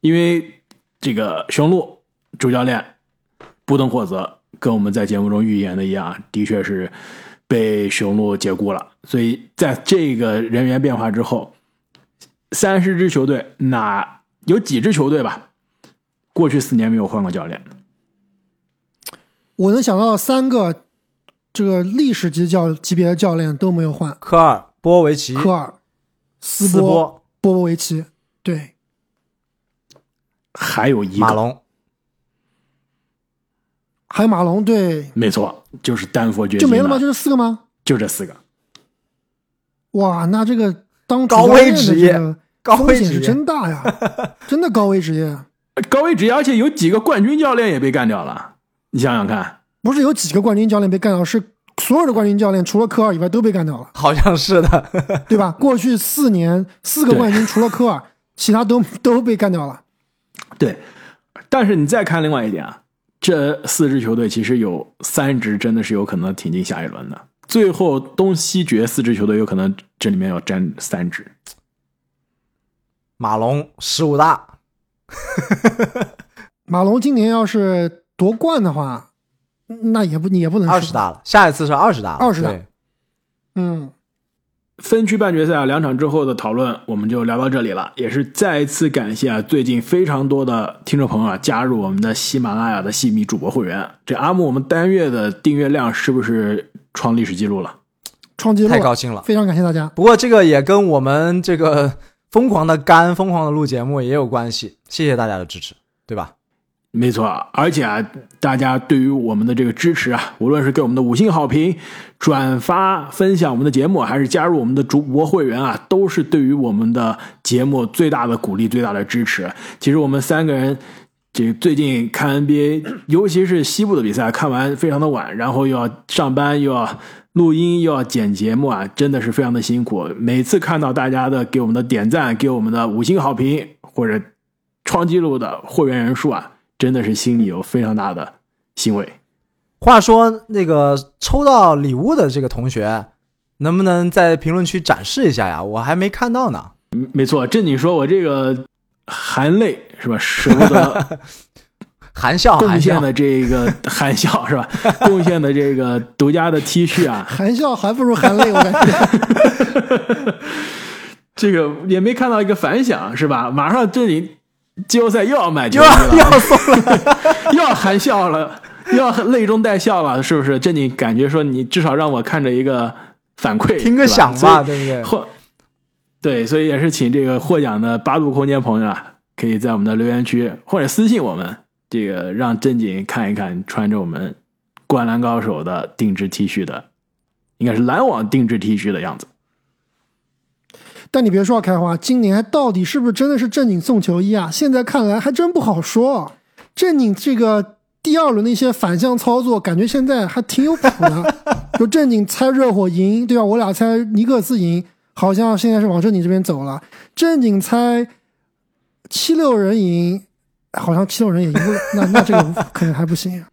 因为这个雄鹿主教练布登霍泽跟我们在节目中预言的一样，的确是。被雄鹿解雇了，所以在这个人员变化之后，三十支球队哪有几支球队吧？过去四年没有换过教练。我能想到三个这个历史级教级别的教练都没有换：科尔、波维奇、科尔、斯波、波维奇。对，还有一马龙。还有马龙，对，没错，就是丹佛掘金就没了吗？就这四个吗？就这四个。哇，那这个当高危职业，高危职业真大呀，真的高危职业，高危职业，而且有几个冠军教练也被干掉了。你想想看，不是有几个冠军教练被干掉，是所有的冠军教练除了科尔以外都被干掉了，好像是的，对吧？过去四年四个冠军除了科尔，其他都都被干掉了。对，但是你再看另外一点啊。这四支球队其实有三支真的是有可能挺进下一轮的，最后东西决四支球队有可能这里面要占三支。马龙十五大，马龙今年要是夺冠的话，那也不也不能二十大了，下一次是二十大，二十大，嗯。分区半决赛啊，两场之后的讨论我们就聊到这里了。也是再一次感谢啊，最近非常多的听众朋友啊加入我们的喜马拉雅的戏迷主播会员。这阿木，我们单月的订阅量是不是创历史记录了？创记录！太高兴了，非常感谢大家。不过这个也跟我们这个疯狂的干、疯狂的录节目也有关系。谢谢大家的支持，对吧？没错，而且啊，大家对于我们的这个支持啊，无论是给我们的五星好评、转发分享我们的节目，还是加入我们的主播会员啊，都是对于我们的节目最大的鼓励、最大的支持。其实我们三个人，这最近看 NBA，尤其是西部的比赛，看完非常的晚，然后又要上班，又要录音，又要剪节目啊，真的是非常的辛苦。每次看到大家的给我们的点赞、给我们的五星好评，或者创纪录的会员人数啊。真的是心里有非常大的欣慰。话说，那个抽到礼物的这个同学，能不能在评论区展示一下呀？我还没看到呢。没错，正经说，我这个含泪是吧？舍不得 含笑贡献的这个 含笑是吧？贡献的这个独家的 T 恤啊，含笑还不如含泪，我感觉。这个也没看到一个反响是吧？马上这里。季后赛又要买，又要又要送了，又要含笑了，又要泪中带笑了，是不是？这你感觉说，你至少让我看着一个反馈，听个响吧，对不对？获对，所以也是请这个获奖的八度空间朋友啊，可以在我们的留言区或者私信我们，这个让正经看一看穿着我们灌篮高手的定制 T 恤的，应该是篮网定制 T 恤的样子。但你别说开花，今年到底是不是真的是正经送球衣啊？现在看来还真不好说。正经这个第二轮的一些反向操作，感觉现在还挺有谱的。就正经猜热火赢，对吧？我俩猜尼克斯赢，好像现在是往正经这边走了。正经猜七六人赢，好像七六人也赢不了。那那这个可能还不行啊。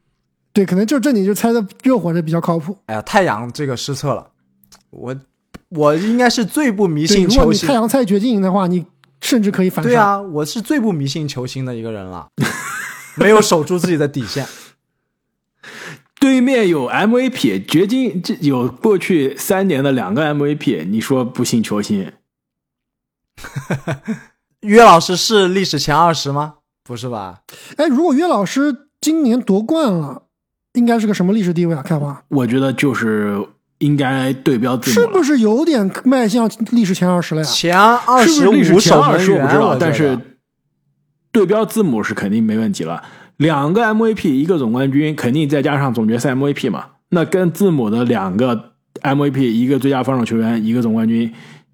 对，可能就正经就猜的热火的比较靠谱。哎呀，太阳这个失策了，我。我应该是最不迷对，信如果你太。阳菜掘金赢的话，你甚至可以反杀。对啊，我是最不迷信球星的一个人了，没有守住自己的底线。对面有 MVP，掘金这有过去三年的两个 MVP，你说不信球星？约老师是历史前二十吗？不是吧？哎，如果约老师今年夺冠了，应该是个什么历史地位啊？开花我觉得就是应该对标字母。是不是有点迈向历史前二十了呀？前二十五守前二十我不知道，但是对标字母是肯定没问题了。两个 MVP，一个总冠军，肯定再加上总决赛 MVP 嘛，那跟字母的两个 MVP，一个最佳防守球员，一个总冠军，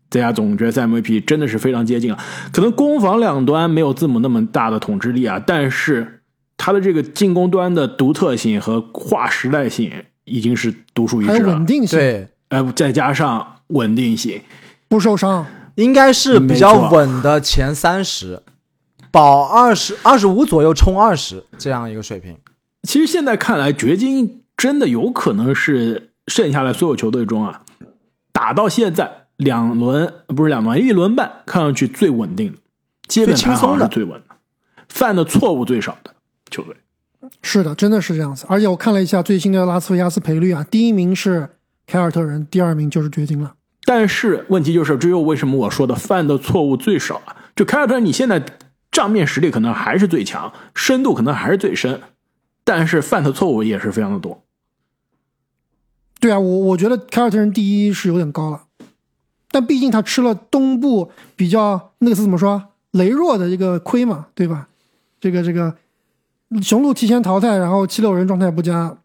再加总决赛 MVP，真的是非常接近了。可能攻防两端没有字母那么大的统治力啊，但是他的这个进攻端的独特性和划时代性已经是独树一还有帜了。稳定性，对，呃，再加上稳定性，不受伤。应该是比较稳的前三十，保二十二十五左右冲二十这样一个水平。其实现在看来，掘金真的有可能是剩下来所有球队中啊，打到现在两轮不是两轮，一轮半，看上去最稳定的，基本盘好像是最稳的，犯的错误最少的球队。是的，真的是这样子。而且我看了一下最新的拉斯维加斯赔率啊，第一名是凯尔特人，第二名就是掘金了。但是问题就是，只有为什么我说的犯的错误最少啊？就凯尔特人，你现在账面实力可能还是最强，深度可能还是最深，但是犯的错误也是非常的多。对啊，我我觉得凯尔特人第一是有点高了，但毕竟他吃了东部比较那个词怎么说羸弱的一个亏嘛，对吧？这个这个雄鹿提前淘汰，然后七六人状态不佳，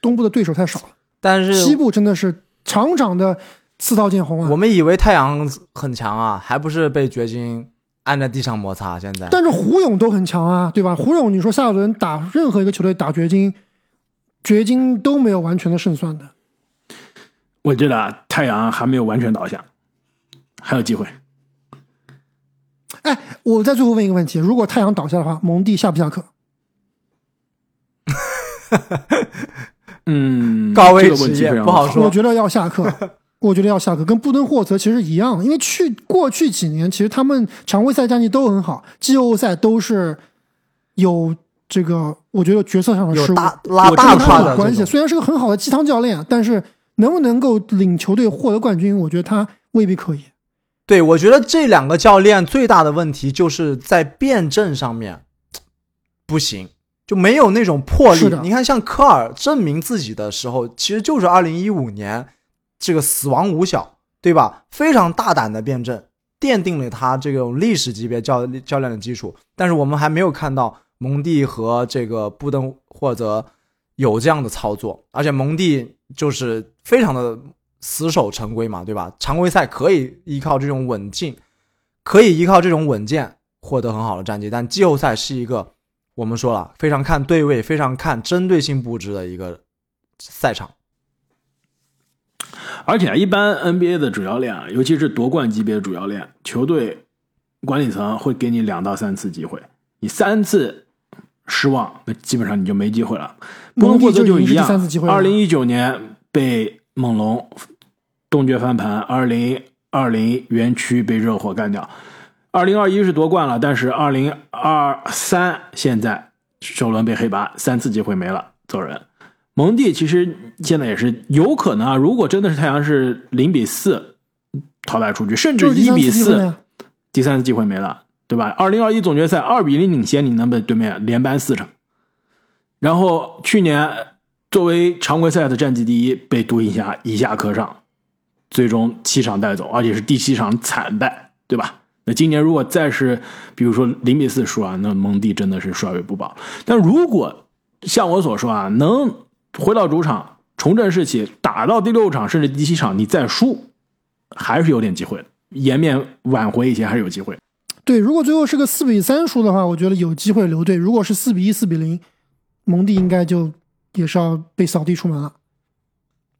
东部的对手太少了，但是西部真的是场场的刺刀见红啊我。们以为太阳很强啊，还不是被掘金按在地上摩擦？现在但是胡勇都很强啊，对吧？胡勇，你说下一轮打任何一个球队打掘金，掘金都没有完全的胜算的。我觉得啊太阳还没有完全倒下，还有机会。哎，我再最后问一个问题：如果太阳倒下的话，蒙蒂下不下课？嗯，高危职业不好说我觉得要下课，我觉得要下课，跟布登霍泽其实一样，因为去过去几年其实他们常规赛战绩都很好，季后赛都是有这个，我觉得决策上的失误，有大拉大胯的关系。虽然是个很好的鸡汤教练，但是能不能够领球队获得冠军，我觉得他未必可以。对，我觉得这两个教练最大的问题就是在辩证上面不行，就没有那种魄力。你看，像科尔证明自己的时候，其实就是二零一五年这个死亡五小，对吧？非常大胆的辩证，奠定了他这种历史级别教教练的基础。但是我们还没有看到蒙蒂和这个布登霍泽有这样的操作，而且蒙蒂就是非常的死守常规嘛，对吧？常规赛可以依靠这种稳进，可以依靠这种稳健获得很好的战绩，但季后赛是一个我们说了非常看对位、非常看针对性布置的一个赛场。而且啊，一般 NBA 的主教练啊，尤其是夺冠级别的主教练，球队管理层会给你两到三次机会，你三次失望，那基本上你就没机会了。布蒙蒂伦霍泽一样二零一九年被猛龙东决翻盘，二零二零园区被热火干掉，二零二一是夺冠了，但是二零二三现在首轮被黑八，三次机会没了，走人。蒙蒂其实现在也是有可能啊，如果真的是太阳是零比四淘汰出局，甚至一比四。第三次机会没了，对吧？二零二一总决赛二比零领先，你能被对面连扳四场。然后去年作为常规赛的战绩第一，被独行侠一下课上，最终七场带走，而且是第七场惨败，对吧？那今年如果再是比如说零比四输啊，那蒙蒂真的是帅位不保。但如果像我所说啊，能回到主场重振士气，打到第六场甚至第七场，你再输，还是有点机会的，颜面挽回一些还是有机会。对，如果最后是个四比三输的话，我觉得有机会留队；如果是四比一、四比零，蒙蒂应该就也是要被扫地出门了。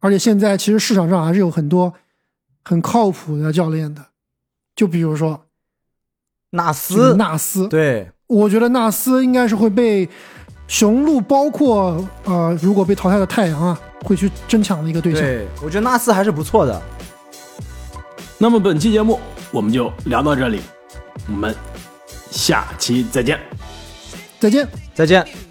而且现在其实市场上还是有很多很靠谱的教练的，就比如说纳斯，纳斯，对，我觉得纳斯应该是会被雄鹿，包括呃，如果被淘汰的太阳啊，会去争抢的一个对象。对，我觉得纳斯还是不错的。那么本期节目我们就聊到这里，我们下期再见。再见。再见。